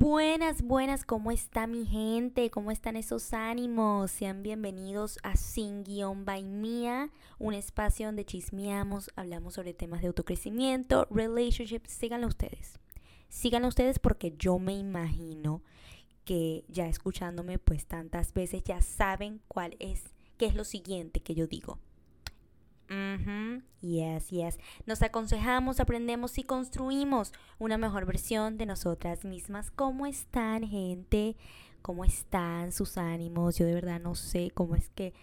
Buenas, buenas, ¿cómo está mi gente? ¿Cómo están esos ánimos? Sean bienvenidos a Sin Guión by Mía, un espacio donde chismeamos, hablamos sobre temas de autocrecimiento, relationships. Síganlo ustedes. Síganlo ustedes porque yo me imagino que ya escuchándome pues tantas veces ya saben cuál es, qué es lo siguiente que yo digo. Yes, yes. Nos aconsejamos, aprendemos y construimos una mejor versión de nosotras mismas. ¿Cómo están, gente? ¿Cómo están sus ánimos? Yo de verdad no sé cómo es que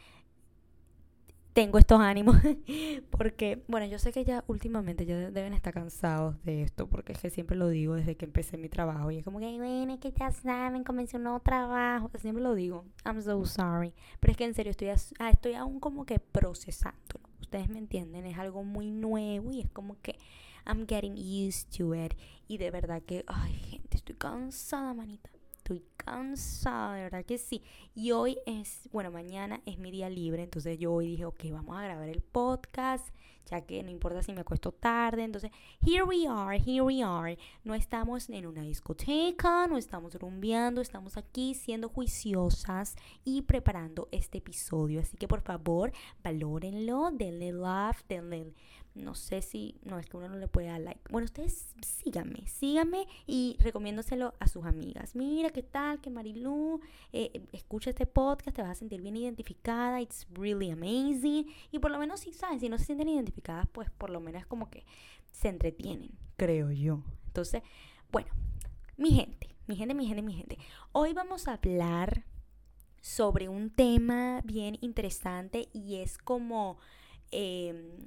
tengo estos ánimos. porque, bueno, yo sé que ya últimamente ya deben estar cansados de esto, porque es que siempre lo digo desde que empecé mi trabajo. Y es como que, bueno, es que ya saben, comencé un nuevo trabajo. Siempre lo digo. I'm so sorry. Pero es que en serio estoy, ah, estoy aún como que procesándolo ustedes me entienden, es algo muy nuevo y es como que I'm getting used to it. Y de verdad que, ay, gente, estoy cansada, manita. Estoy cansada, de verdad que sí. Y hoy es, bueno, mañana es mi día libre, entonces yo hoy dije, ok, vamos a grabar el podcast ya que no importa si me acuesto tarde. Entonces, here we are, here we are. No estamos en una discoteca, no estamos rumbeando, estamos aquí siendo juiciosas y preparando este episodio. Así que por favor, valórenlo, denle love, denle no sé si, no es que uno no le puede dar like. Bueno, ustedes síganme, síganme y recomiéndoselo a sus amigas. Mira qué tal, que Marilu, eh, escucha este podcast, te vas a sentir bien identificada, it's really amazing. Y por lo menos si saben, si no se sienten identificadas, pues por lo menos como que se entretienen, creo yo. Entonces, bueno, mi gente, mi gente, mi gente, mi gente. Hoy vamos a hablar sobre un tema bien interesante y es como... Eh,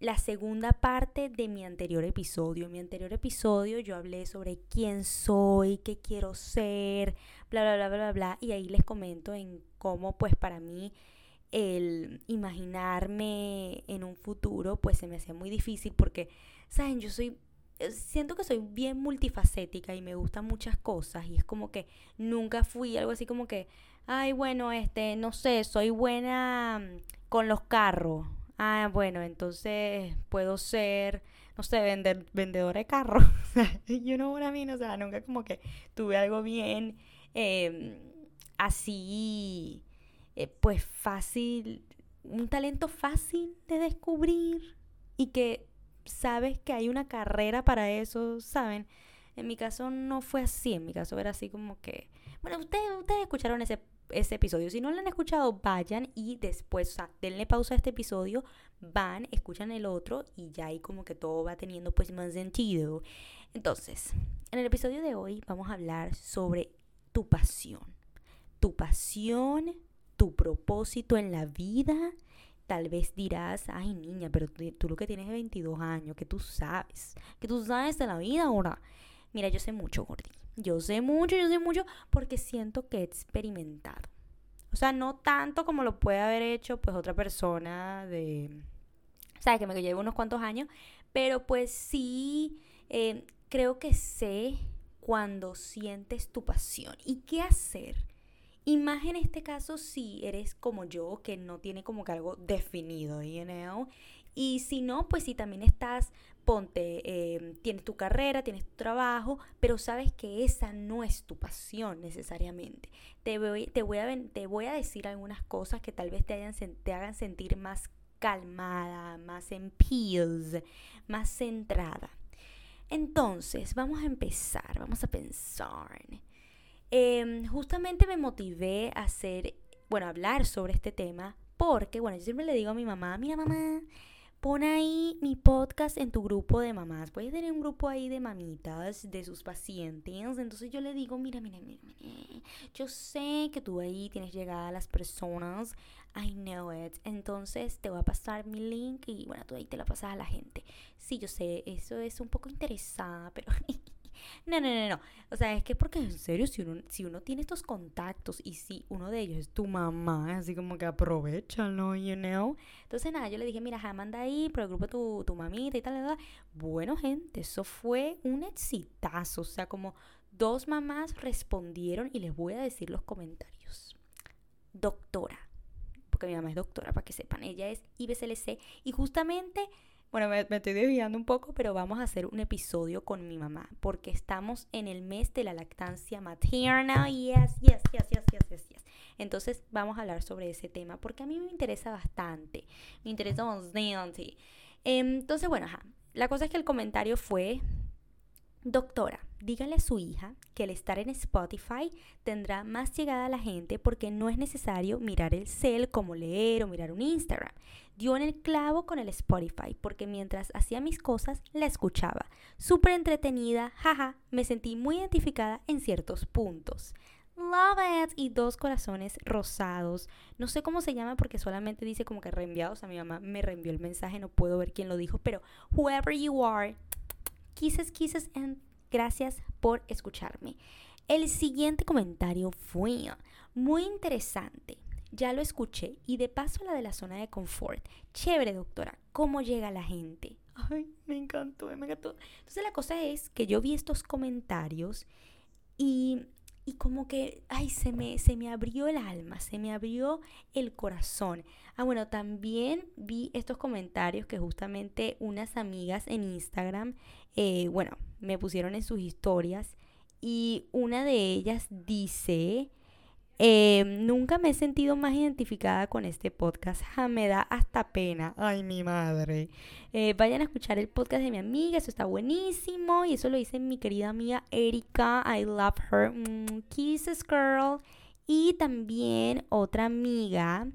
la segunda parte de mi anterior episodio. En mi anterior episodio yo hablé sobre quién soy, qué quiero ser, bla, bla, bla, bla, bla. Y ahí les comento en cómo pues para mí el imaginarme en un futuro pues se me hacía muy difícil porque, ¿saben? Yo soy siento que soy bien multifacética y me gustan muchas cosas y es como que nunca fui algo así como que, ay, bueno, este, no sé, soy buena mm, con los carros ah, bueno, entonces puedo ser, no sé, vender, vendedora de carros. you know what I mean? O sea, nunca como que tuve algo bien em, así, eh, pues fácil, un talento fácil de descubrir y que sabes que hay una carrera para eso, ¿saben? En mi caso no fue así, en mi caso era así como que, bueno, ustedes, ustedes escucharon ese ese episodio. Si no lo han escuchado, vayan y después, o sea, denle pausa a este episodio, van, escuchan el otro y ya ahí como que todo va teniendo pues más sentido. Entonces, en el episodio de hoy vamos a hablar sobre tu pasión. Tu pasión, tu propósito en la vida. Tal vez dirás, ay niña, pero tú, lo que tienes es 22 años, que tú sabes, que tú sabes de la vida ahora. Mira, yo sé mucho, Gordy. Yo sé mucho, yo sé mucho porque siento que he experimentado. O sea, no tanto como lo puede haber hecho pues otra persona de, sea, que me lleve unos cuantos años, pero pues sí, eh, creo que sé cuando sientes tu pasión y qué hacer. Y más en este caso si eres como yo, que no tiene como que algo definido, you know? Y si no, pues si también estás, ponte, em, tienes tu carrera, tienes tu trabajo, pero sabes que esa no es tu pasión necesariamente. Te voy, a, te voy a decir algunas cosas que tal vez te, hagan sentir más calmada, más en más centrada. Entonces, vamos a empezar, vamos a pensar. Em, justamente me motivé a hacer, bueno, hablar sobre este tema porque, bueno, yo siempre le digo a mi mamá, mira mamá, Pon ahí mi podcast en tu grupo de mamás. Puedes tener un grupo ahí de mamitas, de sus pacientes. Entonces yo le digo, mira, mira, mira, mira. Yo sé que tú ahí tienes llegada a las personas. I know it. Entonces te voy a pasar mi link y bueno, tú ahí te la pasas a la gente. Sí, yo sé, eso es un poco interesada, pero No, no, no, no. O sea, es que porque en serio, si uno, si uno tiene estos contactos y si uno de ellos es tu mamá, así como que aprovechalo, you know. Entonces, nada, yo le dije, mira, ja, manda ahí por el grupo tu, tu mamita y tal, tal, tal. Bueno, gente, eso fue un exitazo. O sea, como dos mamás respondieron y les voy a decir los comentarios. Doctora, porque mi mamá es doctora, para que sepan, ella es IBCLC y justamente Bueno, me, estoy desviando un poco, pero vamos a hacer un episodio con mi mamá, porque estamos en el mes de la lactancia materna. Yes, yes, yes, yes, yes, yes, yes. Entonces vamos a hablar sobre ese tema, porque a mí me interesa bastante. Me interesa bastante. Entonces, bueno, ajá. La cosa es que el comentario fue, doctora, dígale a su hija que el estar en Spotify tendrá más llegada a la gente porque no es necesario mirar el cel como leer o mirar un Instagram dio en el clavo con el Spotify, porque mientras hacía mis cosas la escuchaba. Súper entretenida, jaja, me sentí muy identificada en ciertos puntos. Love it y dos corazones rosados. No sé cómo se llama porque solamente dice como que reenviados. A mi mamá me reenvió el mensaje, no puedo ver quién lo dijo, pero whoever you are, kisses, kisses and gracias por escucharme. El siguiente comentario fue muy interesante. Ya lo escuché y de paso la de la zona de confort. Chévere, doctora, ¿cómo llega la gente? Ay, me encantó, me encantó. Entonces la cosa es que yo vi estos comentarios y, y como que, ay, se me, se me abrió el alma, se me abrió el corazón. Ah, bueno, también vi estos comentarios que justamente unas amigas en Instagram, eh, bueno, me pusieron en sus historias y una de ellas dice eh, nunca me he sentido más identificada con este podcast. me da hasta pena. Ay, mi madre. Eh, vayan a escuchar el podcast de mi amiga. Eso está buenísimo. Y eso lo dice mi querida amiga Erika. I love her. Mm, kisses, girl. Y también otra amiga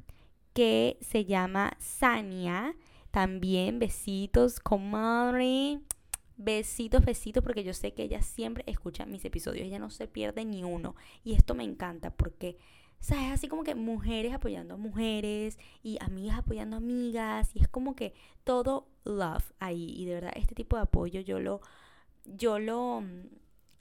que se llama Sania. También besitos, comadre. Besitos, besitos, porque yo sé que ella siempre escucha mis episodios, ella no se pierde ni uno. Y esto me encanta porque, ¿sabes? Así como que mujeres apoyando a mujeres y amigas apoyando a amigas. Y es como que todo love ahí. Y de verdad, este tipo de apoyo yo lo, yo lo,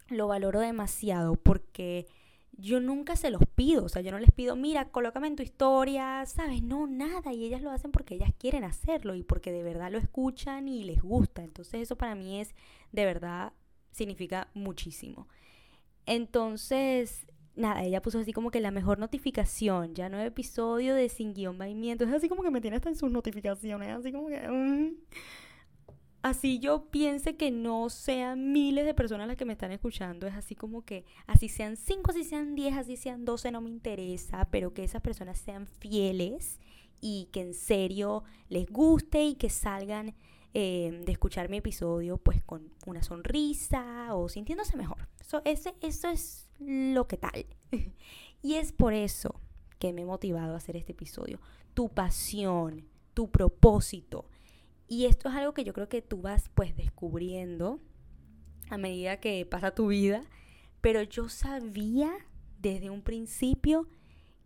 lo valoro demasiado porque yo nunca se los pido, o sea, yo no les pido, mira, colócame en tu historia, ¿sabes? No, nada, y ellas lo hacen porque ellas quieren hacerlo y porque de verdad lo escuchan y les gusta. Entonces eso para mí es, de verdad, significa muchísimo. Entonces, nada, ella puso así como que la mejor notificación, ya nuevo episodio de Sin Guión Movimiento, es así como que me tiene hasta en sus notificaciones, así como que... Mm así yo piense que no sean miles de personas las que me están escuchando, es así como que así sean cinco, así sean diez, así sean doce, no me interesa, pero que esas personas sean fieles y que en serio les guste y que salgan eh, de escuchar mi episodio pues con una sonrisa o sintiéndose mejor. Eso, eso es lo que tal. y es por eso que me he motivado a hacer este episodio. Tu pasión, tu propósito y esto es algo que yo creo que tú vas pues descubriendo a medida que pasa tu vida, pero yo sabía desde un principio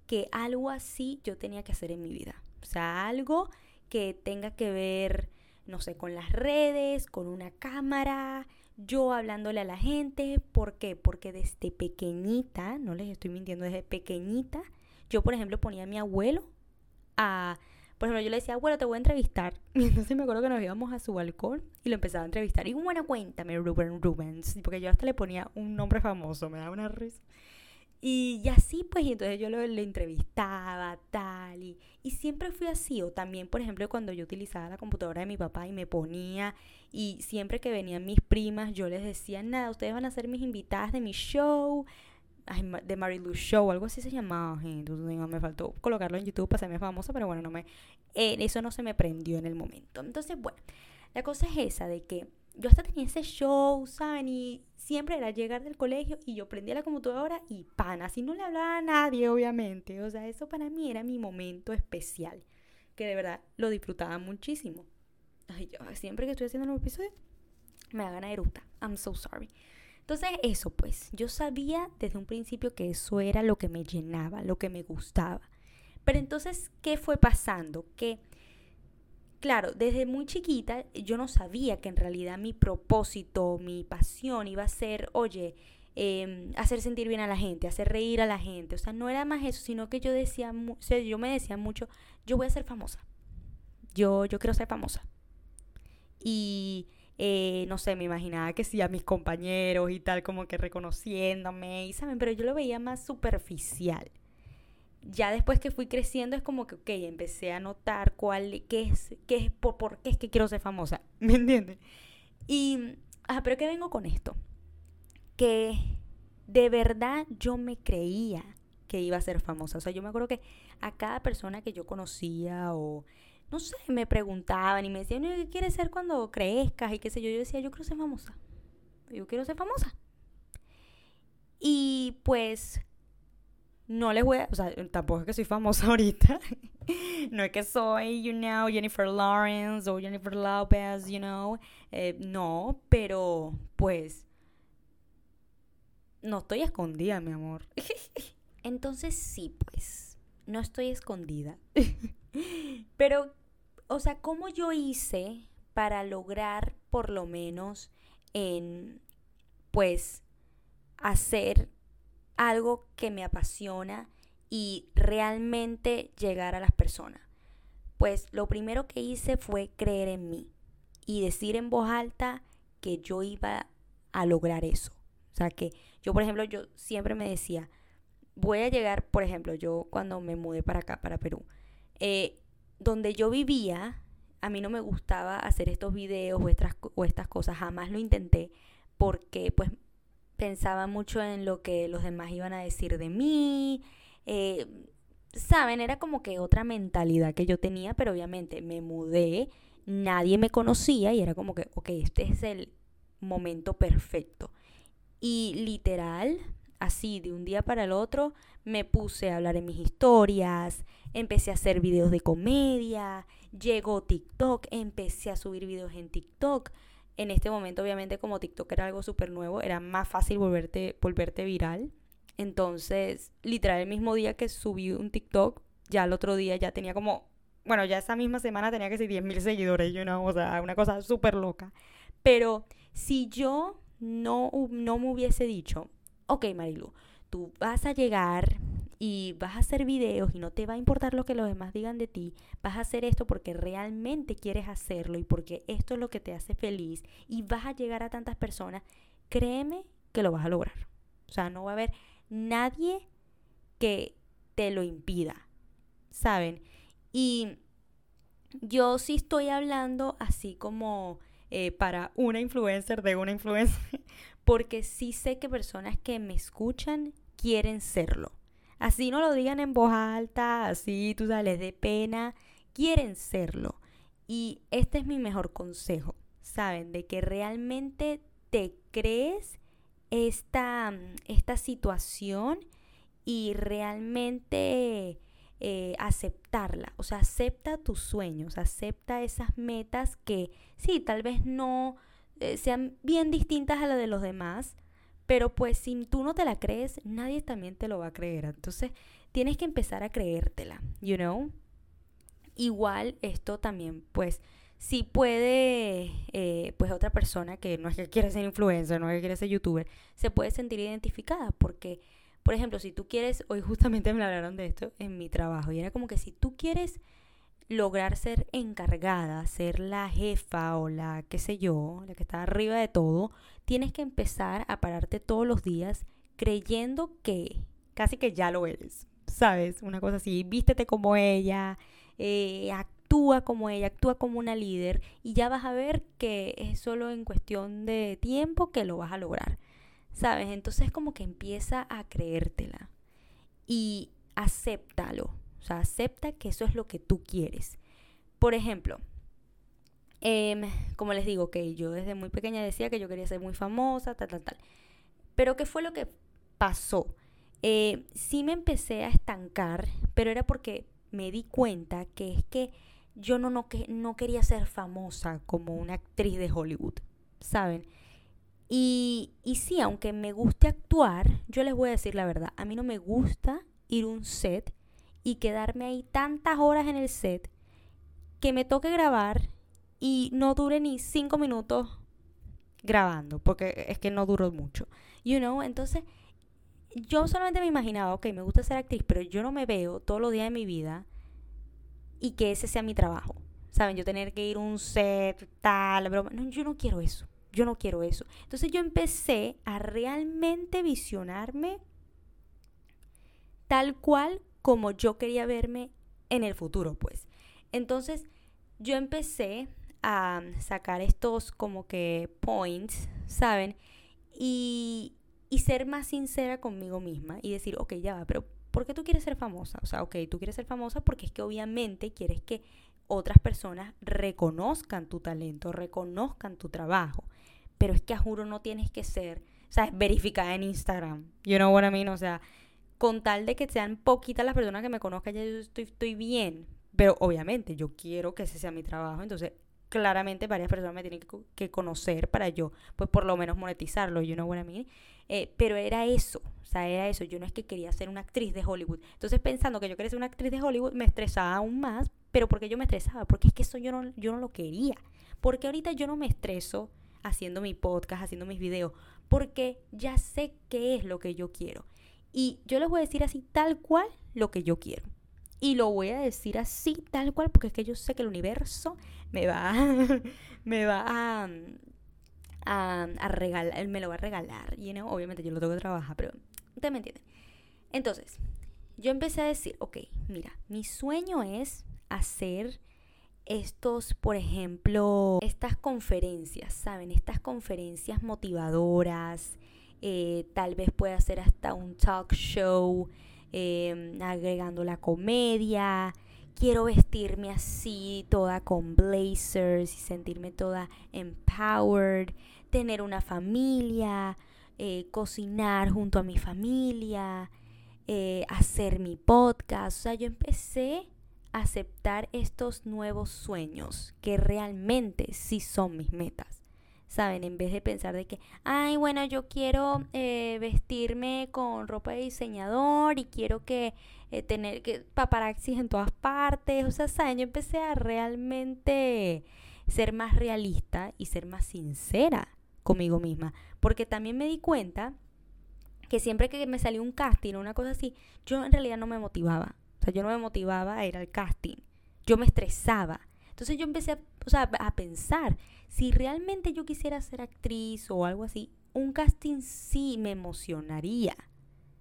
que algo así yo tenía que hacer en mi vida. O sea, algo que tenga que ver, no sé, con las redes, con una cámara, yo hablándole a la gente. ¿Por qué? Porque desde pequeñita, no les estoy mintiendo, desde pequeñita, yo por ejemplo ponía a mi abuelo a por ejemplo, yo le decía, bueno, te voy a entrevistar. Y entonces me acuerdo que nos íbamos a su balcón y lo empezaba a entrevistar. Y bueno, cuéntame, Ruben Rubens. Porque yo hasta le ponía un nombre famoso, me daba una risa. Y, así, pues, y entonces yo lo, le entrevistaba, tal, y, y, siempre fui así. O también, por ejemplo, cuando yo utilizaba la computadora de mi papá y me ponía, y siempre que venían mis primas, yo les decía, nada, ustedes van a ser mis invitadas de mi show, de Marilu Show, algo así se llamaba, me faltó colocarlo en YouTube para serme famosa, pero bueno, no me, eh, eso no se me prendió en el momento. Entonces, bueno, la cosa es esa, de que yo hasta tenía ese show, ¿saben? Y siempre era llegar del colegio y yo prendía la computadora y pan, así no le hablaba a nadie, obviamente. O sea, eso para mí era mi momento especial, que de verdad lo disfrutaba muchísimo. Ay, yo siempre que estoy haciendo un episodio, me hagan a eruta. I'm so sorry. Entonces eso pues, yo sabía desde un principio que eso era lo que me llenaba, lo que me gustaba. Pero entonces, ¿qué fue pasando? Que, claro, desde muy chiquita yo no sabía que en realidad mi propósito, mi pasión iba a ser, oye, em, hacer sentir bien a la gente, hacer reír a la gente. O sea, no era más eso, sino que yo decía, yo me decía mucho, yo voy a ser famosa. Yo, yo quiero ser famosa. Y eh, no sé, me imaginaba que sí a mis compañeros y tal, como que reconociéndome, y saben, pero yo lo veía más superficial. Ya después que fui creciendo es como que, ok, empecé a notar cuál, qué es, qué es, por, por qué es que quiero ser famosa. ¿Me entienden? Y, ah, pero ¿qué vengo con esto? Que de verdad yo me creía que iba a ser famosa. O sea, yo me acuerdo que a cada persona que yo conocía o, no sé, me preguntaban y me decían, ¿qué quieres ser cuando crezcas? Y qué sé yo. Yo decía, yo quiero ser famosa. Yo quiero ser famosa. Y pues no les voy a, o sea, tampoco es que soy famosa ahorita. no es que soy, you know, Jennifer Lawrence o Jennifer Lopez, you know. Eh, no, pero pues no estoy escondida, mi amor. Entonces sí, pues, no estoy escondida. pero, o sea, ¿cómo yo hice para lograr por lo menos en, pues, hacer algo que me apasiona y realmente llegar a las personas? Pues lo primero que hice fue creer en mí y decir en voz alta que yo iba a lograr eso. O sea, que yo, por ejemplo, yo siempre me decía, voy a llegar, por ejemplo, yo cuando me mudé para acá, para Perú, eh, donde yo vivía, a mí no me gustaba hacer estos videos o estas, o estas cosas, jamás lo intenté porque pues pensaba mucho en lo que los demás iban a decir de mí. Eh, Saben, era como que otra mentalidad que yo tenía, pero obviamente me mudé, nadie me conocía y era como que, ok, este es el momento perfecto. Y literal, así de un día para el otro, me puse a hablar en mis historias, empecé a hacer videos de comedia, llegó TikTok, empecé a subir videos en TikTok en este momento, obviamente, como TikTok era algo súper nuevo, era más fácil volverte, volverte viral. Entonces, literal, el mismo día que subí un TikTok, ya el otro día ya tenía como, bueno, ya esa misma semana tenía que ser 10.000 seguidores, you know, o sea, una cosa súper loca. Pero si yo no, no me hubiese dicho, ok, Marilu, tú vas a llegar y vas a hacer videos y no te va a importar lo que los demás digan de ti, vas a hacer esto porque realmente quieres hacerlo y porque esto es lo que te hace feliz y vas a llegar a tantas personas, créeme que lo vas a lograr. O sea, no va a haber nadie que te lo impida, ¿saben? Y yo sí estoy hablando así como eh, para una influencer de una influencer, porque sí sé que personas que me escuchan quieren serlo. Así no lo digan en voz alta, así tú sales de pena, quieren serlo. Y este es mi mejor consejo, ¿saben? De que realmente te crees esta, esta situación y realmente eh, aceptarla. O sea, acepta tus sueños, acepta esas metas que sí, tal vez no eh, sean bien distintas a las de los demás, pero pues si tú no te la crees, nadie también te lo va a creer. Entonces tienes que empezar a creértela, you know. Igual esto también, pues, si puede, eh, pues otra persona que no es que quiere ser influencer, no es que quiere ser youtuber, se puede sentir identificada porque, por ejemplo, si tú quieres, hoy justamente me hablaron de esto en mi trabajo y era como que si tú quieres lograr ser encargada, ser la jefa o la, qué sé yo, la que está arriba de todo, tienes que empezar a pararte todos los días creyendo que casi que ya lo eres, ¿sabes? Una cosa así, vístete como ella, eh, actúa como ella, actúa como una líder y ya vas a ver que es solo en cuestión de tiempo que lo vas a lograr, ¿sabes? Entonces como que empieza a creértela y acéptalo o sea, acepta que eso es lo que tú quieres. Por ejemplo, em, como les digo, que yo desde muy pequeña decía que yo quería ser muy famosa, tal, tal, tal. Pero ¿qué fue lo que pasó? Eh, sí me empecé a estancar, pero era porque me di cuenta que es que yo no, no, que, no quería ser famosa como una actriz de Hollywood, ¿saben? Y, y sí, aunque me guste actuar, yo les voy a decir la verdad, a mí no me gusta ir a un set y quedarme ahí tantas horas en el set que me toque grabar y no dure ni cinco minutos grabando, porque es que no duró mucho. You know, entonces yo solamente me imaginaba, ok, me gusta ser actriz, pero yo no me veo todos los días de mi vida y que ese sea mi trabajo. ¿Saben? Yo tener que ir a un set, tal, broma. No, yo no quiero eso. Yo no quiero eso. Entonces yo empecé a realmente visionarme tal cual como yo quería verme en el futuro, pues. Entonces, yo empecé a sacar estos como que points, ¿saben? Y, y ser más sincera conmigo misma y decir, ok, ya va, pero ¿por qué tú quieres ser famosa? O sea, ok, tú quieres ser famosa porque es que obviamente quieres que otras personas reconozcan tu talento, reconozcan tu trabajo. Pero es que a juro no tienes que ser, o sea, verificada en Instagram. You know what I mean? O sea, con tal de que sean poquitas las personas que me conozcan, ya yo estoy, bien. Pero obviamente yo quiero que ese sea mi trabajo. Entonces, claramente varias personas me tienen que, conocer para yo, pues por lo menos monetizarlo, you know what? Eh, pero era eso, o sea, era eso. Yo no es que quería ser una actriz de Hollywood. Entonces, pensando que yo quería ser una actriz de Hollywood, me estresaba aún más. Pero porque yo me estresaba? Porque es que eso yo no, yo no lo quería. Porque ahorita yo no me estreso haciendo mi podcast, haciendo mis videos. Porque ya sé qué es lo que yo quiero. Y yo les voy a decir así, tal cual, lo que yo quiero. Y lo voy a decir así, tal cual, porque es que yo sé que el universo me va, me va a, a, regalar, me lo va a regalar. Y obviamente yo lo tengo que trabajar, pero ustedes me entienden. Entonces, yo empecé a decir, ok, mira, mi sueño es hacer estos, por ejemplo, estas conferencias, ¿saben? Estas conferencias motivadoras, eh, tal vez pueda hacer hasta un talk show, Em, agregando la comedia. Quiero vestirme así, toda con blazers y sentirme toda empowered. Tener una familia, eh, cocinar junto a mi familia, eh, hacer mi podcast. O sea, yo empecé a aceptar estos nuevos sueños que realmente sí son mis metas. ¿Saben? En vez de pensar de que, ay, bueno, yo quiero eh, vestirme con ropa de diseñador y quiero que eh, tener que paparaxis en todas partes, o sea, ¿saben? Yo empecé a realmente ser más realista y ser más sincera conmigo misma, porque también me di cuenta que siempre que me salió un casting o una cosa así, yo en realidad no me motivaba, o sea, yo no me motivaba a ir al casting, yo me estresaba. Entonces yo empecé a, a pensar, si realmente yo quisiera ser actriz o algo así, un casting sí me emocionaría,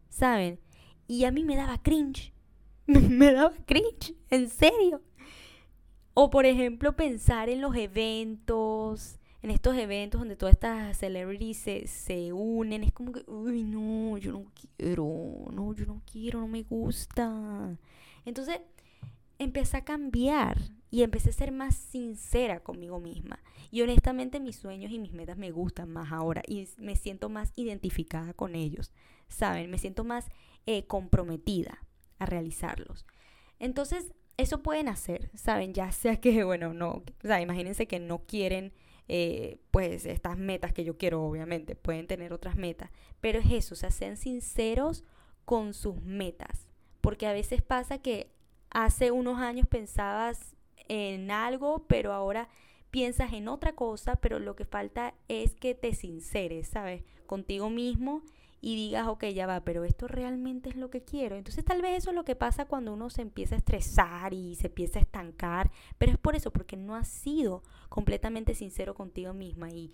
¿saben? Y a mí me daba cringe, me daba cringe, en serio. O por ejemplo pensar en los eventos, en estos eventos donde todas estas celebrities se, se, unen, es como que, uy, no, yo no quiero, no, yo no quiero, no me gusta. Entonces, empecé a cambiar y empecé a ser más sincera conmigo misma. Y honestamente mis sueños y mis metas me gustan más ahora y me siento más identificada con ellos, ¿saben? Me siento más eh, comprometida a realizarlos. Entonces, eso pueden hacer, ¿saben? Ya sea que, bueno, no, o sea, imagínense que no quieren, eh, pues, estas metas que yo quiero, obviamente, pueden tener otras metas, pero es eso, o sea, sean sinceros con sus metas, porque a veces pasa que hace unos años pensabas en algo, pero ahora piensas en otra cosa, pero lo que falta es que te sinceres, ¿sabes? Contigo mismo y digas, ok, ya va, pero esto realmente es lo que quiero. Entonces tal vez eso es lo que pasa cuando uno se empieza a estresar y se empieza a estancar, pero es por eso, porque no has sido completamente sincero contigo misma y,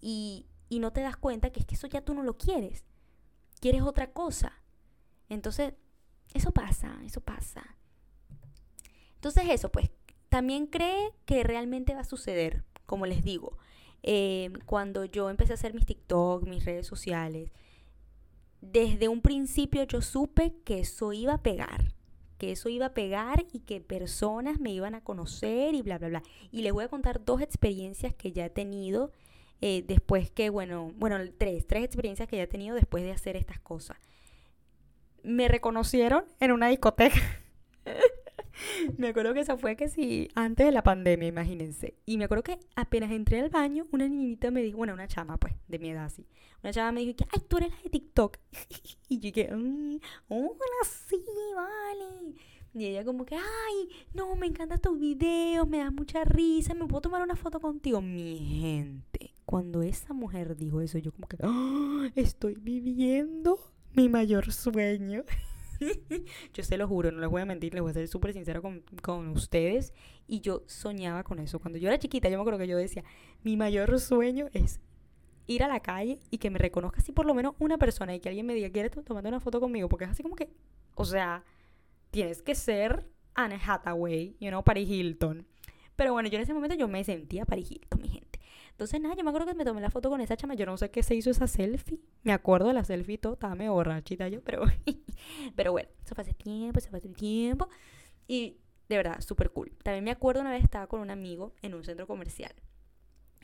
y, y no te das cuenta que es que eso ya tú no lo quieres, quieres otra cosa. Entonces, eso pasa, eso pasa. Entonces eso, pues también cree que realmente va a suceder, como les digo. Eh, cuando yo empecé a hacer mis TikTok, mis redes sociales, desde un principio yo supe que eso iba a pegar, que eso iba a pegar y que personas me iban a conocer y bla, bla, bla. Y les voy a contar dos experiencias que ya he tenido eh, después que, bueno, bueno, tres, tres experiencias que ya he tenido después de hacer estas cosas. Me reconocieron en una discoteca. me acuerdo que esa fue que sí, antes de la pandemia, imagínense. Y me acuerdo que apenas entré al baño, una niñita me dijo, bueno, una chama, pues, de mi edad así. Una chama me dijo que, ay, tú eres la de TikTok. y yo dije, mm, hola, sí, vale. Y ella como que, ay, no, me encantan tus videos, me da mucha risa, me puedo tomar una foto contigo. Mi gente, cuando esa mujer dijo eso, yo como que, oh, estoy viviendo mi mayor sueño. yo se lo juro, no les voy a mentir, les voy a ser súper sincera con, con, ustedes. Y yo soñaba con eso. Cuando yo era chiquita, yo me acuerdo que yo decía, mi mayor sueño es ir a la calle y que me reconozca así por lo menos una persona y que alguien me diga, ¿quieres tomarte una foto conmigo? Porque es así como que, o sea, tienes que ser Anne Hathaway, you know, Paris Hilton Pero bueno, yo en ese momento yo me sentía parijito, mi gente. Entonces, nada, yo me acuerdo que me tomé la foto con esa chama. Yo no sé qué se hizo esa selfie. Me acuerdo de la selfie y todo. Estaba medio borrachita yo, pero, pero bueno, eso fue hace tiempo, eso fue hace tiempo. Y de verdad, súper cool. También me acuerdo una vez estaba con un amigo en un centro comercial.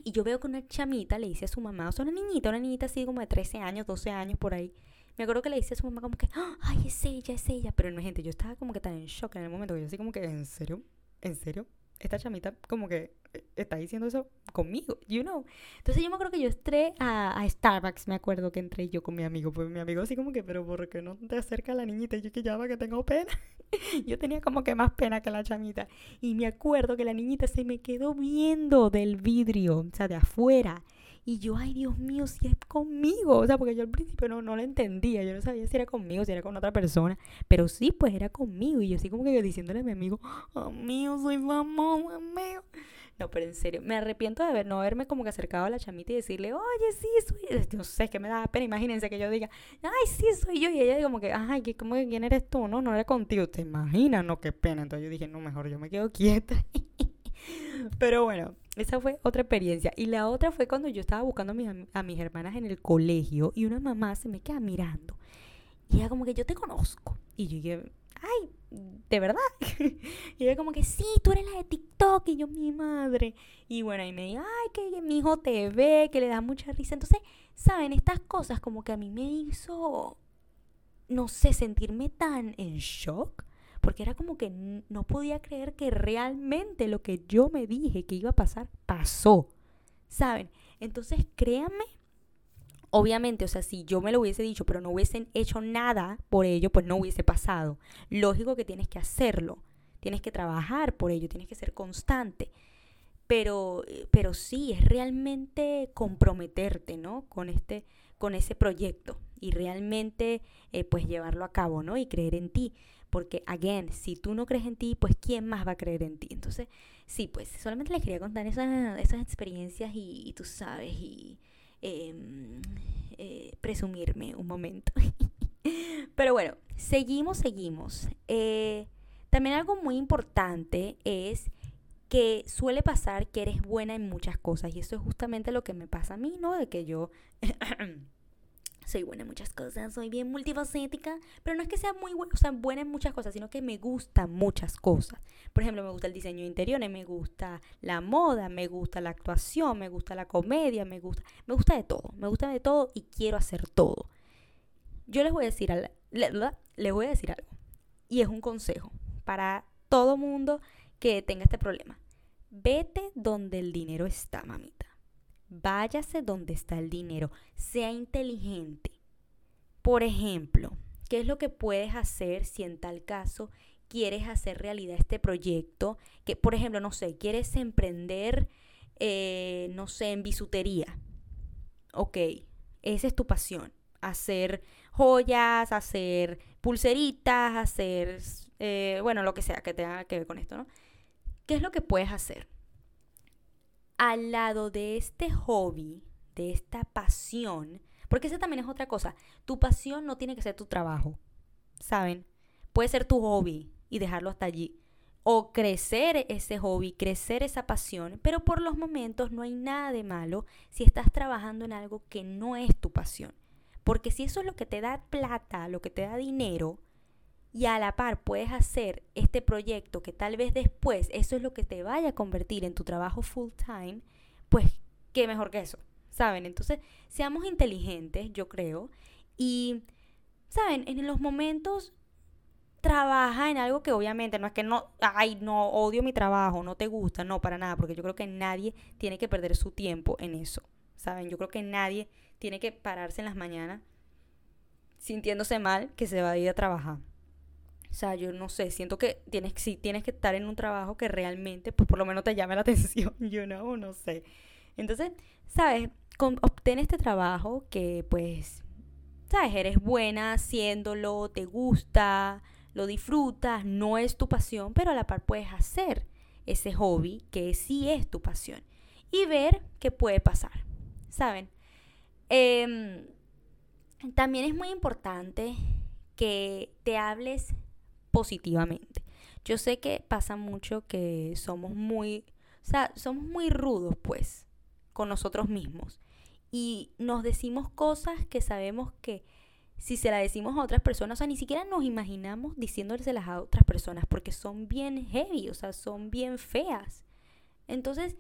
Y yo veo que una chamita le dice a su mamá, o sea, una niñita, una niñita así como de 13 años, 12 años por ahí. Me acuerdo que le dice a su mamá como que, ay, es ella, es ella. Pero no, gente, yo estaba como que tan en shock en el momento. Yo así como que, ¿en serio? ¿En serio? Esta chamita como que eh, está diciendo eso conmigo, you know. Entonces yo me acuerdo que yo entré a, a, Starbucks, me acuerdo que entré yo con mi amigo. Pues mi amigo así como que, pero ¿por qué no te acerca a la niñita? Y yo que llama que tengo pena. yo tenía como que más pena que la chamita. Y me acuerdo que la niñita se me quedó viendo del vidrio, o sea, de afuera. Y yo, ay Dios mío, si es conmigo. O sea, porque yo al principio no, no lo entendía. Yo no sabía si era conmigo, si era con otra persona. Pero sí, pues era conmigo. Y yo así como que diciéndole a mi amigo, amigo, soy famoso, amigo. No, pero en serio, me arrepiento de haber, no haberme como que acercado a la chamita y decirle, oye, sí, soy. No sé, que me da pena. Imagínense que yo diga, ay, sí, soy yo. Y ella como que, ay, ¿cómo, ¿quién eres tú? No, no era contigo. ¿Te imaginas? No, qué pena. Entonces yo dije, no, mejor yo me quedo quieta. pero bueno, esa fue otra experiencia. Y la otra fue cuando yo estaba buscando a mis, a mis hermanas en el colegio y una mamá se me queda mirando. Y ella como que yo te conozco. Y yo dije, ay, ¿de verdad? y ella como que, sí, tú eres la de TikTok. Y yo, mi madre. Y bueno, ahí me dijo, ay, que, mi hijo te ve, que le da mucha risa. Entonces, ¿saben? Estas cosas como que a mí me hizo, no sé, sentirme tan en shock. Porque era como que no podía creer que realmente lo que yo me dije que iba a pasar, pasó. ¿Saben? Entonces, créanme Obviamente, o sea, si yo me lo hubiese dicho, pero no hubiesen hecho nada por ello, pues no hubiese pasado. Lógico que tienes que hacerlo, tienes que trabajar por ello, tienes que ser constante. Pero, pero sí, es realmente comprometerte, ¿no? Con, este, con ese proyecto y realmente, eh, pues, llevarlo a cabo, ¿no? Y creer en ti. Porque, again, si tú no crees en ti, pues, ¿quién más va a creer en ti? Entonces, sí, pues, solamente les quería contar esas, esas experiencias y, tú sabes, y Em, eh, presumirme un momento. Pero bueno, seguimos, seguimos. Eh, también algo muy importante es que suele pasar que eres buena en muchas cosas y eso es justamente lo que me pasa a mí, ¿no? De que yo soy buena en muchas cosas, soy bien multifacética, pero no es que sea muy buena, o sea, buena en muchas cosas, sino que me gustan muchas cosas. Por ejemplo, me gusta el diseño de interiores, me gusta la moda, me gusta la actuación, me gusta la comedia, me gusta, me gusta de todo, me gusta de todo y quiero hacer todo. Yo les voy a decir, les voy a decir algo y es un consejo para todo mundo que tenga este problema. Vete donde el dinero está, mamita váyase donde está el dinero, sea inteligente. Por ejemplo, ¿qué es lo que puedes hacer si en tal caso quieres hacer realidad este proyecto? Que, por ejemplo, no sé, quieres emprender, eh, no sé, en bisutería. Ok, esa es tu pasión. Hacer joyas, hacer pulseritas, hacer, eh, bueno, lo que sea que tenga que ver con esto, ¿no? ¿Qué es lo que puedes hacer? Al lado de este hobby, de esta pasión, porque esa también es otra cosa, tu pasión no tiene que ser tu trabajo, ¿saben? Puede ser tu hobby y dejarlo hasta allí. O crecer ese hobby, crecer esa pasión, pero por los momentos no hay nada de malo si estás trabajando en algo que no es tu pasión. Porque si eso es lo que te da plata, lo que te da dinero, y a la par puedes hacer este proyecto que tal vez después eso es lo que te vaya a convertir en tu trabajo full time, pues qué mejor que eso, ¿saben? Entonces, seamos inteligentes, yo creo, y, ¿saben? En los momentos trabaja en algo que obviamente no es que no, ay, no odio mi trabajo, no te gusta, no, para nada, porque yo creo que nadie tiene que perder su tiempo en eso, ¿saben? Yo creo que nadie tiene que pararse en las mañanas sintiéndose mal que se va a ir a trabajar. O sea, yo no sé, siento que tienes, sí, tienes que estar en un trabajo que realmente, pues por lo menos te llame la atención, yo no, no sé. Entonces, ¿sabes? obtén este trabajo que pues, ¿sabes? Eres buena haciéndolo, te gusta, lo disfrutas, no es tu pasión, pero a la par puedes hacer ese hobby que sí es tu pasión y ver qué puede pasar, ¿saben? Em, también es muy importante que te hables positivamente. Yo sé que pasa mucho que somos muy O sea, somos muy rudos, pues, con nosotros mismos. Y nos decimos cosas que sabemos que si se las decimos a otras personas, o sea, ni siquiera nos imaginamos diciéndoselas a otras personas porque son bien heavy, o sea, son bien feas. Entonces,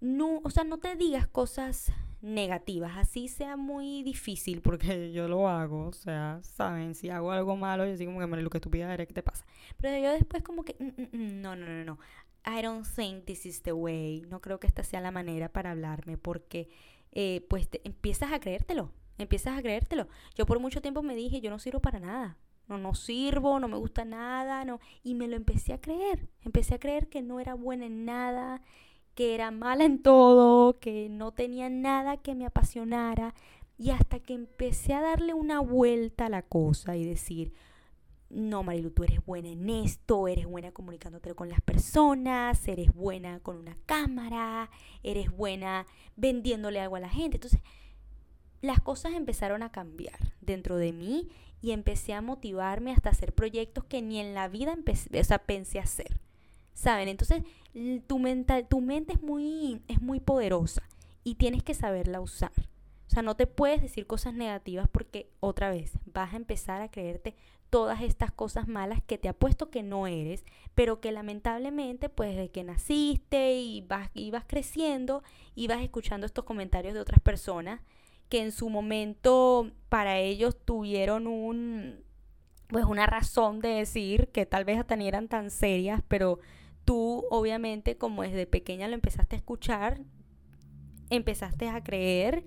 no, o sea, no te digas cosas negativas, así sea muy difícil, porque yo lo hago, o sea, saben, si hago algo malo, yo digo como que lo que estúpida eres, ¿qué te pasa? Pero yo después como que, mm, mm, mm, no, no, no, no, I don't think this is the way, no creo que esta sea la manera para hablarme, porque eh, pues empiezas a creértelo, empiezas a creértelo. Yo por mucho tiempo me dije, yo no sirvo para nada, no, no sirvo, no me gusta nada, no, y me lo empecé a creer, empecé a creer que no era buena en nada, que era mala en todo, que no tenía nada que me apasionara. Y hasta que empecé a darle una vuelta a la cosa y decir, no, Marilu, tú eres buena en esto, eres buena comunicándote con las personas, eres buena con una cámara, eres buena vendiéndole algo a la gente. Entonces, las cosas empezaron a cambiar dentro de mí y empecé a motivarme hasta hacer proyectos que ni en la vida empecé, o pensé hacer. ¿Saben? Entonces, tu, mental, tu mente es muy, es muy poderosa y tienes que saberla usar. O sea, no te puedes decir cosas negativas porque otra vez vas a empezar a creerte todas estas cosas malas que te apuesto que no eres, pero que lamentablemente pues de que naciste y vas, y vas creciendo y vas escuchando estos comentarios de otras personas que en su momento para ellos tuvieron un pues una razón de decir que tal vez hasta ni eran tan serias, pero tú obviamente como desde pequeña lo empezaste a escuchar, empezaste a creer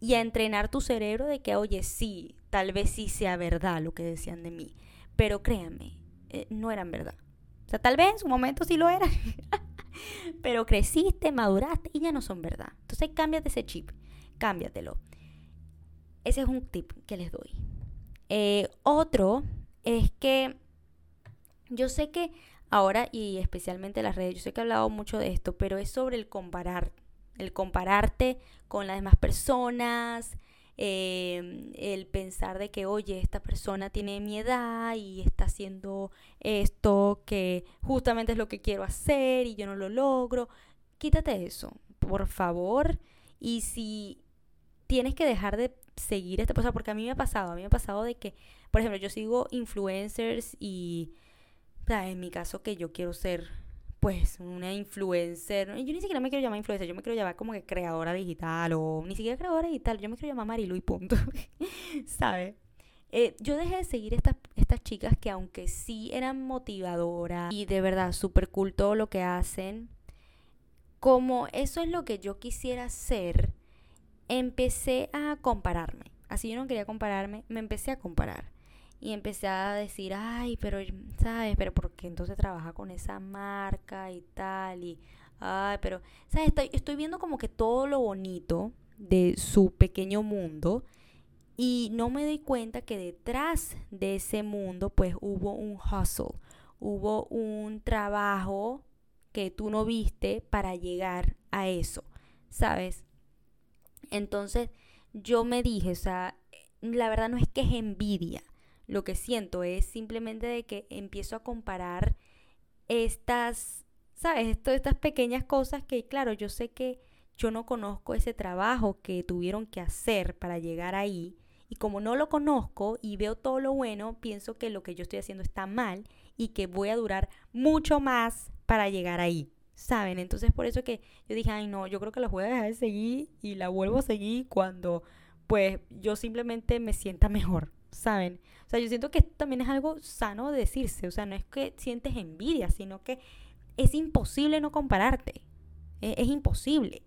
y a entrenar tu cerebro de que, oye, sí, tal vez sí sea verdad lo que decían de mí, pero créanme, eh, no eran verdad. O sea, tal vez en su momento sí lo eran, pero creciste, maduraste y ya no son verdad. Entonces cámbiate ese chip, cámbiatelo. Ese es un tip que les doy. Eh, otro es que yo sé que ahora y especialmente las redes, yo sé que he hablado mucho de esto, pero es sobre el comparar, el compararte con las demás personas, em, el pensar de que, oye, esta persona tiene mi edad y está haciendo esto que justamente es lo que quiero hacer y yo no lo logro. Quítate eso, por favor. Y si tienes que dejar de seguir esta cosa, porque a mí me ha pasado, a mí me ha pasado de que, por ejemplo, yo sigo influencers y en mi caso que yo quiero ser pues una influencer, yo ni siquiera me quiero llamar influencer, yo me quiero llamar como que creadora digital o ni siquiera creadora digital, yo me quiero llamar Marilu y punto, ¿sabes? Eh, yo dejé de seguir estas, estas chicas que aunque sí eran motivadoras y de verdad súper cool todo lo que hacen, como eso es lo que yo quisiera ser, empecé a compararme. Así yo no quería compararme, me empecé a comparar y empecé a decir, ay, pero, ¿sabes? Pero porque entonces trabaja con esa marca y tal, y, ay, pero, ¿sabes? Estoy, estoy viendo como que todo lo bonito de su pequeño mundo y no me doy cuenta que detrás de ese mundo pues hubo un hustle, hubo un trabajo que tú no viste para llegar a eso, ¿sabes? Entonces yo me dije, o sea, la verdad no es que es envidia, lo que siento es simplemente de que empiezo a comparar estas, ¿sabes? estas pequeñas cosas que, claro, yo sé que yo no conozco ese trabajo que tuvieron que hacer para llegar ahí. Y como no lo conozco y veo todo lo bueno, pienso que lo que yo estoy haciendo está mal y que voy a durar mucho más para llegar ahí. ¿Saben? Entonces por eso que yo dije, ay no, yo creo que la voy a dejar de seguir y la vuelvo a seguir cuando pues yo simplemente me sienta mejor. ¿Saben? O sea, yo siento que esto también es algo sano de decirse, o sea, no es que sientes envidia, sino que es imposible no compararte, es, es imposible.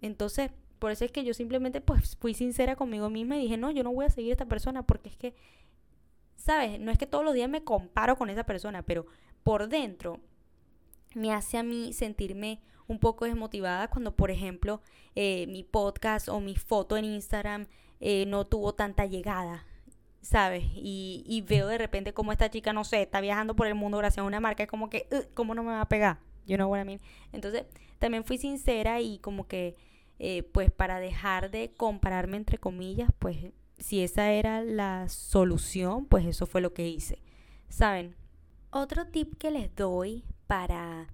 Entonces, por eso es que yo simplemente pues fui sincera conmigo misma y dije, no, yo no voy a seguir a esta persona porque es que, ¿sabes? No es que todos los días me comparo con esa persona, pero por dentro me hace a mí sentirme un poco desmotivada cuando, por ejemplo, eh, mi podcast o mi foto en Instagram eh, no tuvo tanta llegada. ¿Sabes? Y, y, veo de repente como esta chica, no sé, está viajando por el mundo gracias a una marca, es como que, ¿cómo no me va a pegar? You know what I mean? Entonces, también fui sincera y como que, eh, pues para dejar de compararme entre comillas, pues si esa era la solución, pues eso fue lo que hice, ¿saben? Otro tip que les doy para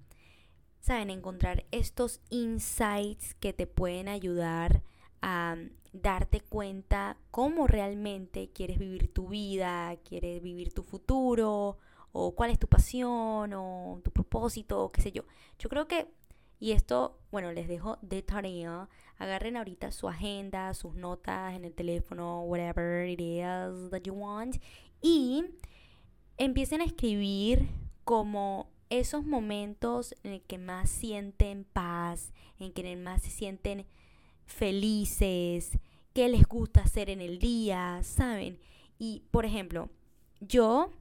saben, encontrar estos insights que te pueden ayudar a darte cuenta cómo realmente quieres vivir tu vida, quieres vivir tu futuro, o cuál es tu pasión, o tu propósito, o qué sé yo. Yo creo que, y esto, bueno, les dejo de tarea, agarren ahorita su agenda, sus notas en el teléfono, whatever it is that you want, y empiecen a escribir como esos momentos en el que más sienten paz, en que más se sienten felices, qué les gusta hacer en el día, ¿saben? Y, por ejemplo, yo,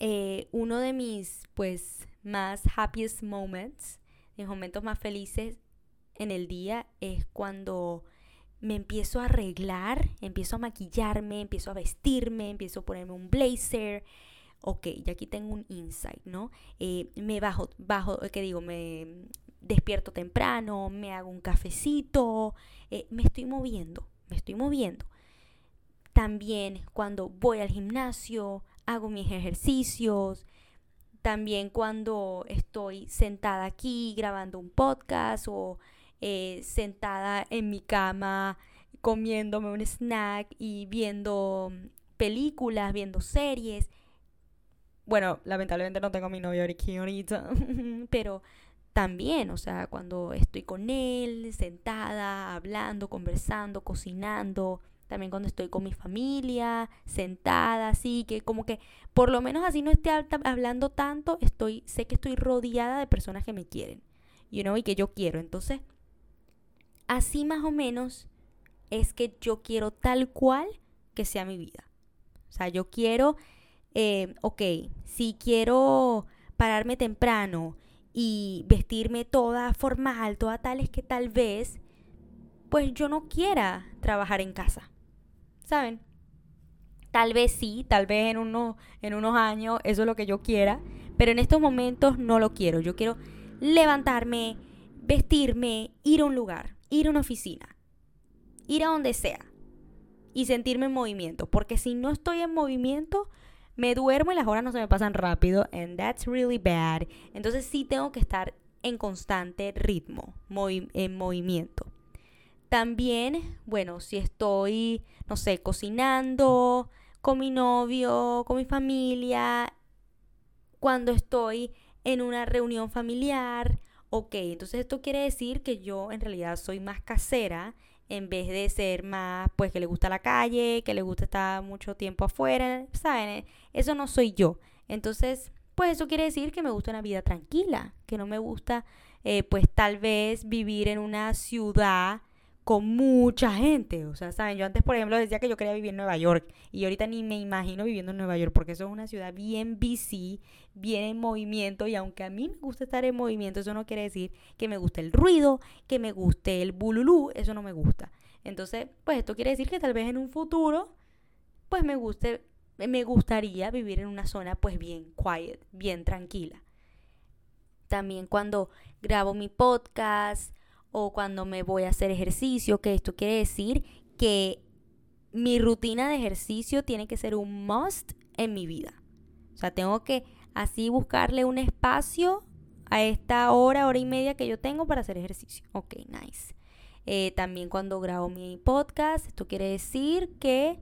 eh, uno de mis, pues, más happiest moments, mis momentos más felices en el día es cuando me empiezo a arreglar, empiezo a maquillarme, empiezo a vestirme, empiezo a ponerme un blazer, ok, ya aquí tengo un insight, ¿no? Eh, me bajo, bajo, ¿qué digo? Me despierto temprano, me hago un cafecito, eh, me estoy moviendo, me estoy moviendo. También cuando voy al gimnasio, hago mis ejercicios. También cuando estoy sentada aquí grabando un podcast o eh, sentada en mi cama comiéndome un snack y viendo películas, viendo series bueno, lamentablemente no tengo a mi novio aquí ahorita, pero también, o sea, cuando estoy con él, sentada, hablando, conversando, cocinando, también cuando estoy con mi familia, sentada, así que como que por lo menos así no esté hablando tanto, estoy sé que estoy rodeada de personas que me quieren, you know, y que yo quiero. Entonces, así más o menos es que yo quiero tal cual que sea mi vida. O sea, yo quiero eh, ok, si quiero pararme temprano y vestirme toda formal, toda tal, es que tal vez, pues yo no quiera trabajar en casa. ¿Saben? Tal vez sí, tal vez en, en unos años eso es lo que yo quiera, pero en estos momentos no lo quiero. Yo quiero levantarme, vestirme, ir a un lugar, ir a una oficina, ir a donde sea y sentirme en movimiento, porque si no estoy en movimiento, me duermo y las horas no se me pasan rápido, and that's really bad. Entonces sí tengo que estar en constante ritmo, en movimiento. También, bueno, si estoy, no sé, cocinando con mi novio, con mi familia, cuando estoy en una reunión familiar, ok, entonces esto quiere decir que yo en realidad soy más casera en vez de ser más, pues que le gusta la calle, que le gusta estar mucho tiempo afuera, ¿saben? Eso no soy yo. Entonces, pues eso quiere decir que me gusta una vida tranquila, que no me gusta, eh, pues tal vez vivir en una ciudad con mucha gente. O sea, ¿saben? Yo antes, por ejemplo, decía que yo quería vivir en Nueva York y ahorita ni me imagino viviendo en Nueva York porque eso es una ciudad bien busy, bien en movimiento y aunque a mí me gusta estar en movimiento, eso no quiere decir que me guste el ruido, que me guste el bululú, eso no me gusta. Entonces, pues esto quiere decir que tal vez en un futuro, pues me guste, me gustaría vivir en una zona pues bien quiet, bien tranquila. También cuando grabo mi podcast, o cuando me voy a hacer ejercicio, que esto quiere decir que mi rutina de ejercicio tiene que ser un must en mi vida. O sea, tengo que así buscarle un espacio a esta hora, hora y media que yo tengo para hacer ejercicio. Ok, nice. Eh, también cuando grabo mi podcast, esto quiere decir que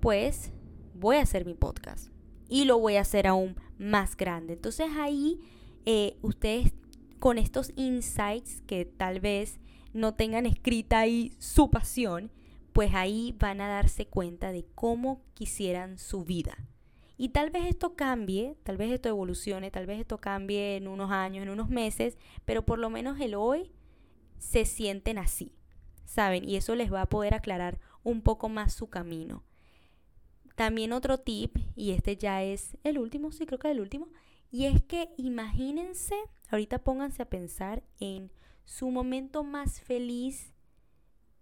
pues voy a hacer mi podcast y lo voy a hacer aún más grande. Entonces ahí eh, ustedes con estos insights que tal vez no tengan escrita ahí su pasión, pues ahí van a darse cuenta de cómo quisieran su vida. Y tal vez esto cambie, tal vez esto evolucione, tal vez esto cambie en unos años, en unos meses, pero por lo menos el hoy se sienten así, ¿saben? Y eso les va a poder aclarar un poco más su camino. También otro tip, y este ya es el último, sí creo que el último, y es que imagínense, ahorita pónganse a pensar en su momento más feliz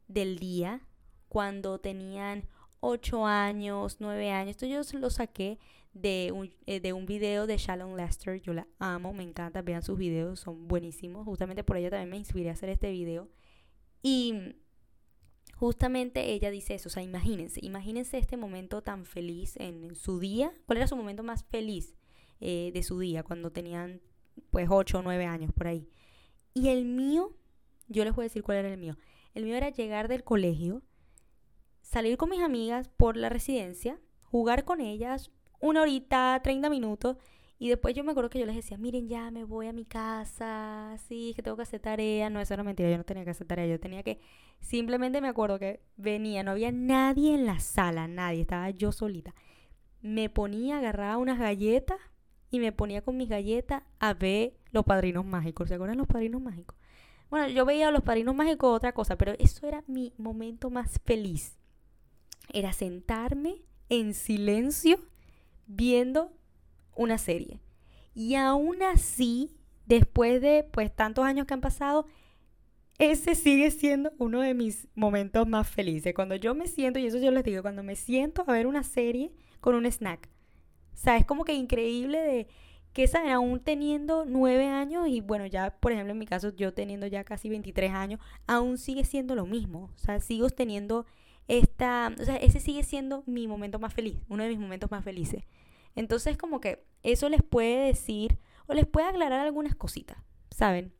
del día, cuando tenían 8 años, 9 años. Esto yo lo saqué de un, eh, de un video de Shalom Lester. Yo la amo, me encanta. Vean sus videos, son buenísimos. Justamente por ella también me inspiré a hacer este video. Y justamente ella dice eso. O sea, imagínense, imagínense este momento tan feliz en su día. ¿Cuál era su momento más feliz? Eh, de su día, cuando tenían pues 8 o 9 años por ahí. Y el mío, yo les voy a decir cuál era el mío. El mío era llegar del colegio, salir con mis amigas por la residencia, jugar con ellas una horita, 30 minutos. Y después yo me acuerdo que yo les decía, miren, ya me voy a mi casa, sí, que tengo que hacer tarea. No, eso era mentira, yo no tenía que hacer tarea, yo tenía que, simplemente me acuerdo que venía, no había nadie en la sala, nadie, estaba yo solita. Me ponía, agarraba unas galletas y me ponía con mis galletas a ver los padrinos mágicos. ¿Se acuerdan los padrinos mágicos? Bueno, yo veía los padrinos mágicos otra cosa, pero eso era mi momento más feliz. Era sentarme en silencio viendo una serie. Y aún así, después de pues tantos años que han pasado, ese sigue siendo uno de mis momentos más felices. Cuando yo me siento, y eso yo les digo, cuando me siento a ver una serie con un snack. O sea, es como que increíble de que, ¿saben? Aún teniendo nueve años y bueno, ya por ejemplo en mi caso yo teniendo ya casi 23 años, aún sigue siendo lo mismo. O sea, sigo teniendo esta, o sea, ese sigue siendo mi momento más feliz, uno de mis momentos más felices. Entonces como que eso les puede decir o les puede aclarar algunas cositas, ¿saben?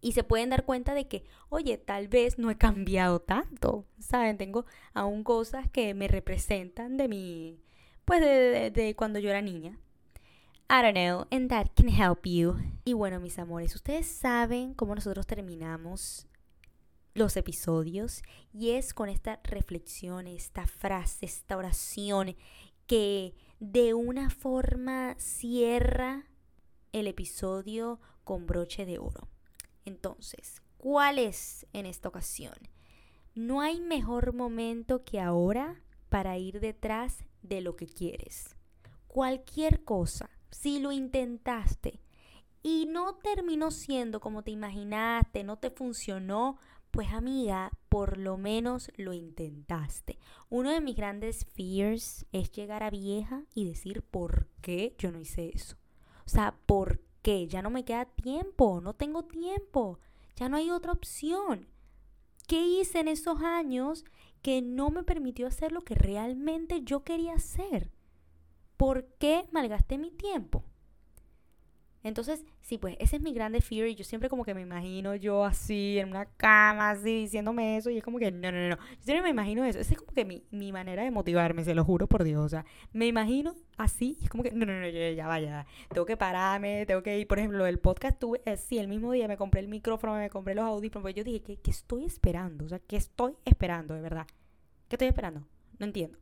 Y se pueden dar cuenta de que, oye, tal vez no he cambiado tanto, ¿saben? Tengo aún cosas que me representan de mi, pues de, de cuando yo era niña. I don't know, and that can help you. Y bueno, mis amores, ustedes saben cómo nosotros terminamos los episodios y es con esta reflexión, esta frase, esta oración que de una forma cierra el episodio con broche de oro. Entonces, ¿cuál es en esta ocasión? No hay mejor momento que ahora para ir detrás de lo que quieres. Cualquier cosa, si lo intentaste y no terminó siendo como te imaginaste, no te funcionó, pues amiga, por lo menos lo intentaste. Uno de mis grandes fears es llegar a vieja y decir, ¿por qué yo no hice eso? O sea, ¿por qué? Ya no me queda tiempo, no tengo tiempo, ya no hay otra opción. ¿Qué hice en esos años que no me permitió hacer lo que realmente yo quería hacer? ¿Por qué malgasté mi tiempo? Entonces, sí, pues ese es mi grande fear y yo siempre como que me imagino yo así, en una cama, así, diciéndome eso y es como que, no, no, no, yo siempre me imagino eso. Esa es como que mi, mi manera de motivarme, se lo juro por Dios. O sea, me imagino así y es como que, no, no, no, ya, ya vaya, tengo que pararme, tengo que ir, por ejemplo, el podcast tuve, eh, sí, el mismo día me compré el micrófono, me compré los audífonos, pues yo dije, ¿qué, ¿qué estoy esperando? O sea, ¿qué estoy esperando, de verdad? ¿Qué estoy esperando? No entiendo.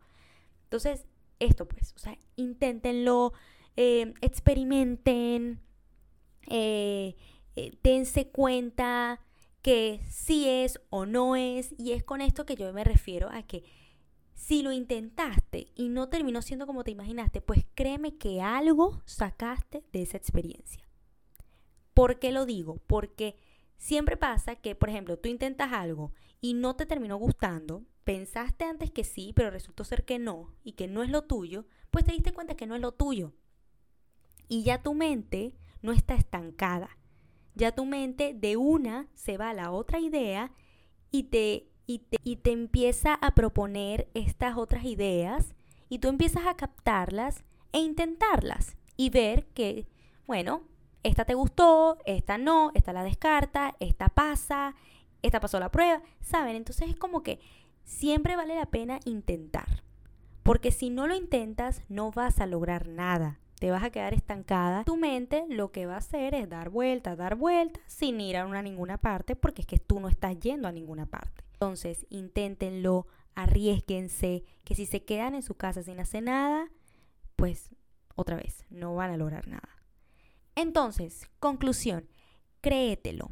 Entonces, esto pues, o sea, inténtenlo, eh, experimenten eh, eh, dense cuenta que sí es o no es. Y es con esto que yo me refiero a que si lo intentaste y no terminó siendo como te imaginaste, pues créeme que algo sacaste de esa experiencia. ¿Por qué lo digo? Porque siempre pasa que, por ejemplo, tú intentas algo y no te terminó gustando, pensaste antes que sí, pero resultó ser que no y que no es lo tuyo, pues te diste cuenta que no es lo tuyo. Y ya tu mente no está estancada. Ya tu mente de una se va a la otra idea y te, y te, empieza a proponer estas otras ideas y tú empiezas a captarlas e intentarlas y ver que, bueno, esta te gustó, esta no, esta la descarta, esta pasa, esta pasó la prueba, ¿saben? Entonces es como que siempre vale la pena intentar, porque si no lo intentas no vas a lograr nada te vas a quedar estancada. Tu mente lo que va a hacer es dar vueltas, dar vueltas sin ir a una ninguna parte porque es que tú no estás yendo a ninguna parte. Entonces, inténtenlo, arriesguense, que si se quedan en su casa sin hacer nada, pues otra vez, no van a lograr nada. Entonces, conclusión, créetelo,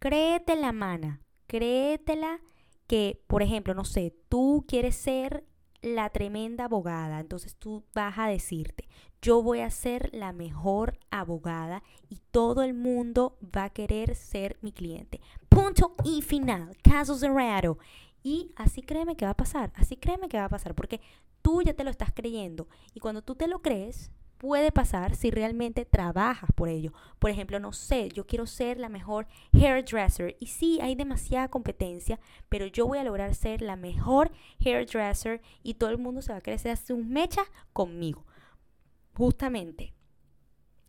créete la mana, créetela que, por ejemplo, no sé, tú quieres ser la tremenda abogada, entonces tú vas a decirte, yo voy a ser la mejor abogada y todo el mundo va a querer ser mi cliente. Punto y final, caso cerrado. Y así créeme que va a pasar, así créeme que va a pasar, porque tú ya te lo estás creyendo y cuando tú te lo crees, puede pasar si realmente trabajas por ello. Por ejemplo, no sé, yo quiero ser la mejor hairdresser y sí, hay demasiada competencia, pero yo voy a lograr ser la mejor hairdresser y todo el mundo se va a querer hacer un mecha conmigo. Justamente,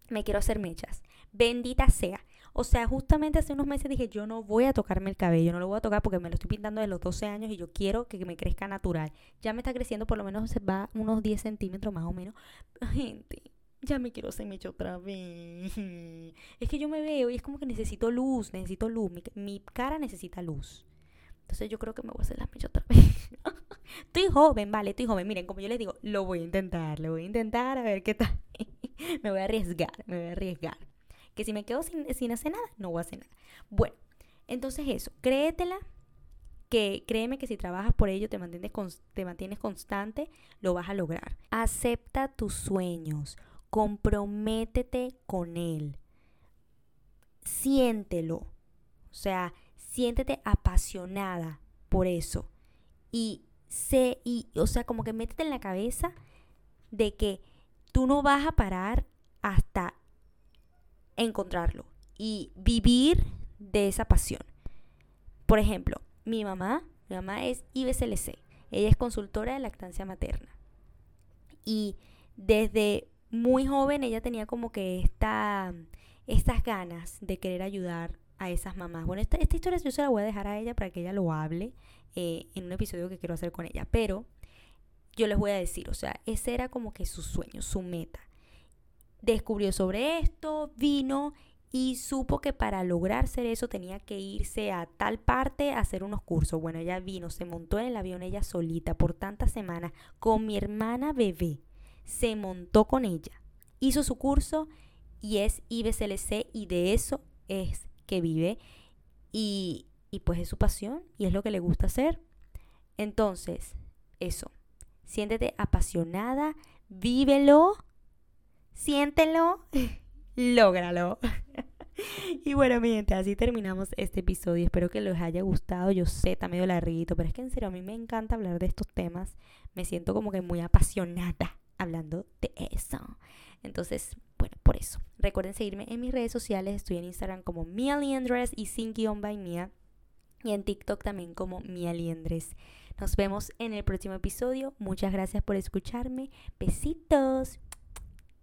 me quiero hacer mechas. Bendita sea. O sea, justamente hace unos meses dije, yo no voy a tocarme el cabello, no lo voy a tocar porque me lo estoy pintando de los 12 años y yo quiero que me crezca natural. Ya me está creciendo, por lo menos se va unos 10 centímetros más o menos. Gente, ya me quiero hacerme otra vez. Es que yo me veo y es como que necesito luz, necesito luz. Mi, cara necesita luz. Entonces yo creo que me voy a hacer la mecha otra vez. estoy joven, vale, estoy joven. Miren, como yo les digo, lo voy a intentar, lo voy a intentar a ver qué tal. me voy a arriesgar, me voy a arriesgar. Que si me quedo sin, sin hacer nada, no voy a hacer nada. Bueno, entonces eso, créetela, que créeme que si trabajas por ello, te mantienes, te mantienes constante, lo vas a lograr. Acepta tus sueños, comprométete con él, siéntelo, o sea, siéntete apasionada por eso y sé, y, o sea, como que métete en la cabeza de que tú no vas a parar hasta encontrarlo y vivir de esa pasión. Por ejemplo, mi mamá, mi mamá es IBCLC, ella es consultora de lactancia materna. Y desde muy joven ella tenía como que esta, estas ganas de querer ayudar a esas mamás. Bueno, esta, esta historia yo se la voy a dejar a ella para que ella lo hable eh, en un episodio que quiero hacer con ella. Pero yo les voy a decir, o sea, ese era como que su sueño, su meta descubrió sobre esto, vino y supo que para lograr ser eso tenía que irse a tal parte a hacer unos cursos. Bueno, ella vino, se montó en el avión ella solita por tantas semanas con mi hermana bebé. Se montó con ella, hizo su curso y es IBCLC y de eso es que vive y, y pues es su pasión y es lo que le gusta hacer. Entonces, eso, siéntete apasionada, vívelo siéntelo, lógralo. y bueno, mi gente, así terminamos este episodio. Espero que les haya gustado. Yo sé, está medio larguito, pero es que en serio a mí me encanta hablar de estos temas. Me siento como que muy apasionada hablando de eso. Entonces, bueno, por eso. Recuerden seguirme en mis redes sociales. Estoy en Instagram como Mia Liendres y Sin by Mia. Y en TikTok también como Mia Liendres. Nos vemos en el próximo episodio. Muchas gracias por escucharme. Besitos.